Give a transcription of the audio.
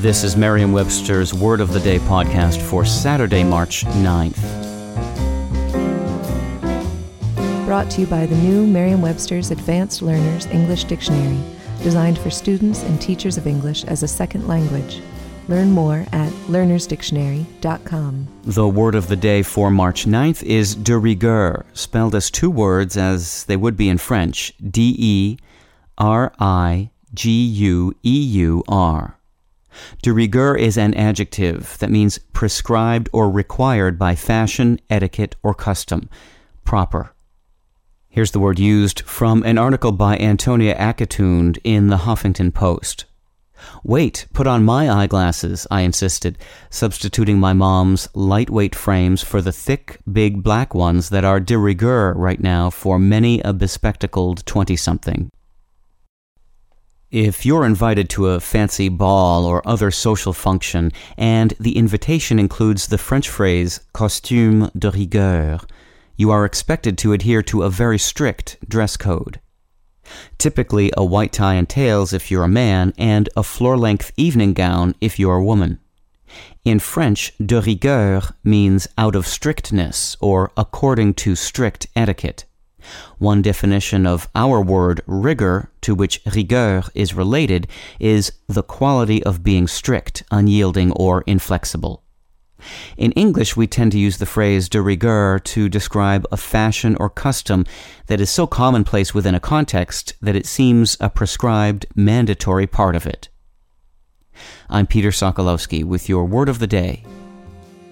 This is Merriam-Webster's Word of the Day podcast for Saturday, March 9th. Brought to you by the new Merriam-Webster's Advanced Learners English Dictionary, designed for students and teachers of English as a second language. Learn more at learnersdictionary.com. The word of the day for March 9th is de rigueur, spelled as two words as they would be in French D E R I G U E U R. De rigueur is an adjective that means prescribed or required by fashion, etiquette, or custom. Proper. Here's the word used from an article by Anthonia Akitunde in the Huffington Post. Wait, put on my eyeglasses, I insisted, substituting my mom's lightweight frames for the thick, big black ones that are de rigueur right now for many a bespectacled twenty something. If you're invited to a fancy ball or other social function, and the invitation includes the French phrase costume de rigueur, you are expected to adhere to a very strict dress code. Typically, a white tie and tails if you're a man, and a floor length evening gown if you're a woman. In French, de rigueur means out of strictness or according to strict etiquette. One definition of our word rigor, to which rigueur is related, is the quality of being strict, unyielding, or inflexible. In English, we tend to use the phrase de rigueur to describe a fashion or custom that is so commonplace within a context that it seems a prescribed, mandatory part of it. I'm Peter Sokolowski with your word of the day.